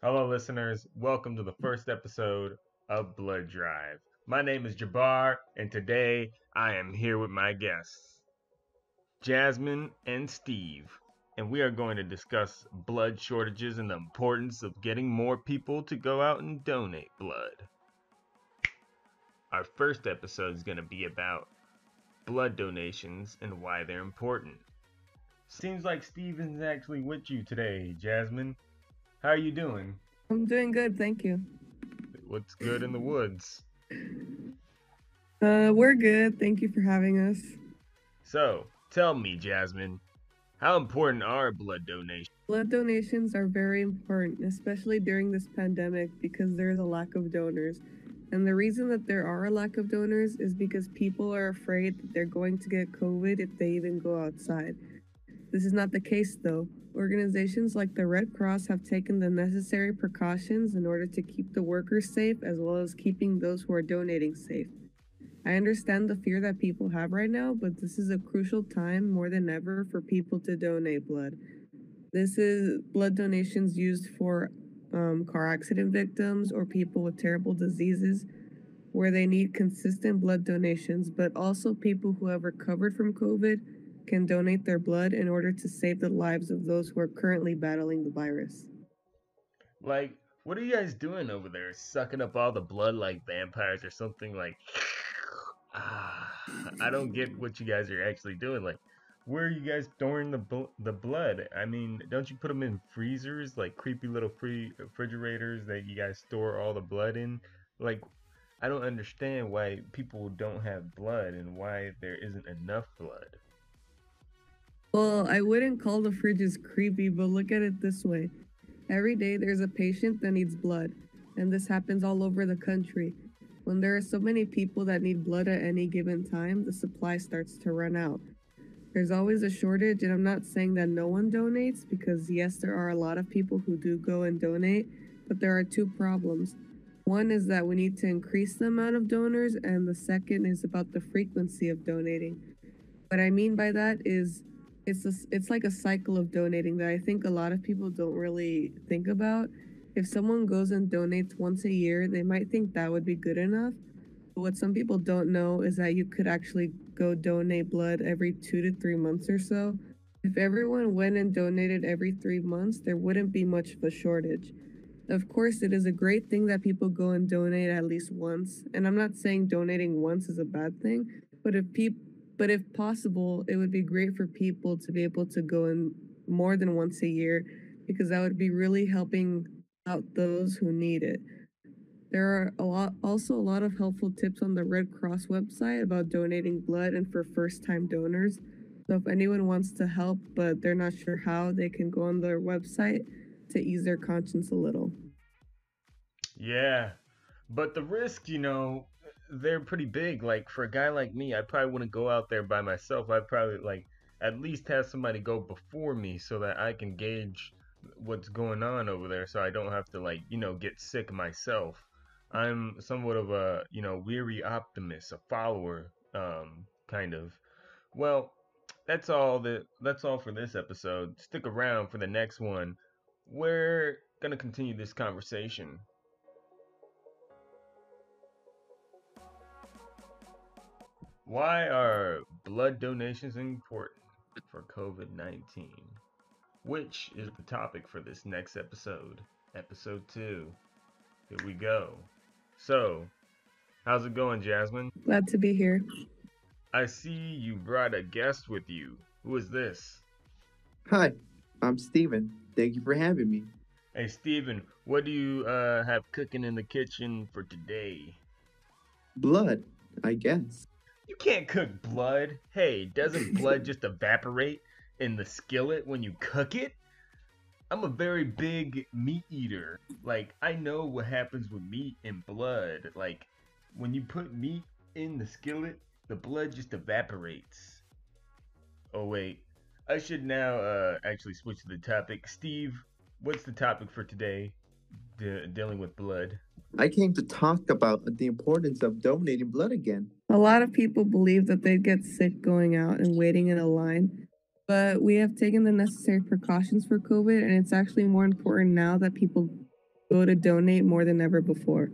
Hello, listeners. Welcome to the first episode of Blood Drive. My name is Jabbaar, and today I am here with my guests, Jasmine and Steve, and we are going to discuss blood shortages and the importance of getting more people to go out and donate blood. Our first episode is going to be about blood donations and why they're important. Seems like Steven's actually with you today, Jasmine. How are you doing? I'm doing good, thank you. What's good in the woods? Uh, we're good. Thank you for having us. So, tell me, Jasmine, how important are blood donations? Blood donations are very important, especially during this pandemic because there's a lack of donors. And the reason that there are a lack of donors is because people are afraid that they're going to get COVID if they even go outside. This is not the case though. Organizations like the Red Cross have taken the necessary precautions in order to keep the workers safe as well as keeping those who are donating safe. I understand the fear that people have right now, but this is a crucial time more than ever for people to donate blood. This is blood donations used for um, car accident victims or people with terrible diseases where they need consistent blood donations, but also people who have recovered from COVID can donate their blood in order to save the lives of those who are currently battling the virus. Like, what are you guys doing over there? Sucking up all the blood like vampires or something? Like, ah, I don't get what you guys are actually doing. Like, where are you guys storing the bl- the blood? I mean, don't you put them in freezers, like creepy little free refrigerators that you guys store all the blood in? Like, I don't understand why people don't have blood and why there isn't enough blood. Well, I wouldn't call the fridges creepy, but look at it this way. Every day there's a patient that needs blood, and this happens all over the country. When there are so many people that need blood at any given time, the supply starts to run out. There's always a shortage, and I'm not saying that no one donates, because yes, there are a lot of people who do go and donate, but there are two problems. One is that we need to increase the amount of donors, and the second is about the frequency of donating. What I mean by that is it's a, it's like a cycle of donating that I think a lot of people don't really think about. If someone goes and donates once a year, they might think that would be good enough. But what some people don't know is that you could actually go donate blood every two to three months or so. If everyone went and donated every three months, there wouldn't be much of a shortage. Of course, it is a great thing that people go and donate at least once. And I'm not saying donating once is a bad thing, but if people but if possible, it would be great for people to be able to go in more than once a year because that would be really helping out those who need it. There are a lot also a lot of helpful tips on the Red Cross website about donating blood and for first-time donors. So if anyone wants to help but they're not sure how, they can go on their website to ease their conscience a little. Yeah. But the risk, you know, they're pretty big. Like for a guy like me, I probably wouldn't go out there by myself. I'd probably like at least have somebody go before me so that I can gauge what's going on over there so I don't have to like, you know, get sick myself. I'm somewhat of a, you know, weary optimist, a follower, um, kind of. Well, that's all that that's all for this episode. Stick around for the next one. We're gonna continue this conversation. Why are blood donations important for COVID 19? Which is the topic for this next episode, episode two. Here we go. So, how's it going, Jasmine? Glad to be here. I see you brought a guest with you. Who is this? Hi, I'm Steven. Thank you for having me. Hey, Steven, what do you uh, have cooking in the kitchen for today? Blood, I guess. You can't cook blood. Hey, doesn't blood just evaporate in the skillet when you cook it? I'm a very big meat eater. Like, I know what happens with meat and blood. Like, when you put meat in the skillet, the blood just evaporates. Oh, wait. I should now uh, actually switch to the topic. Steve, what's the topic for today? De- dealing with blood. I came to talk about the importance of donating blood again. A lot of people believe that they'd get sick going out and waiting in a line, but we have taken the necessary precautions for COVID, and it's actually more important now that people go to donate more than ever before.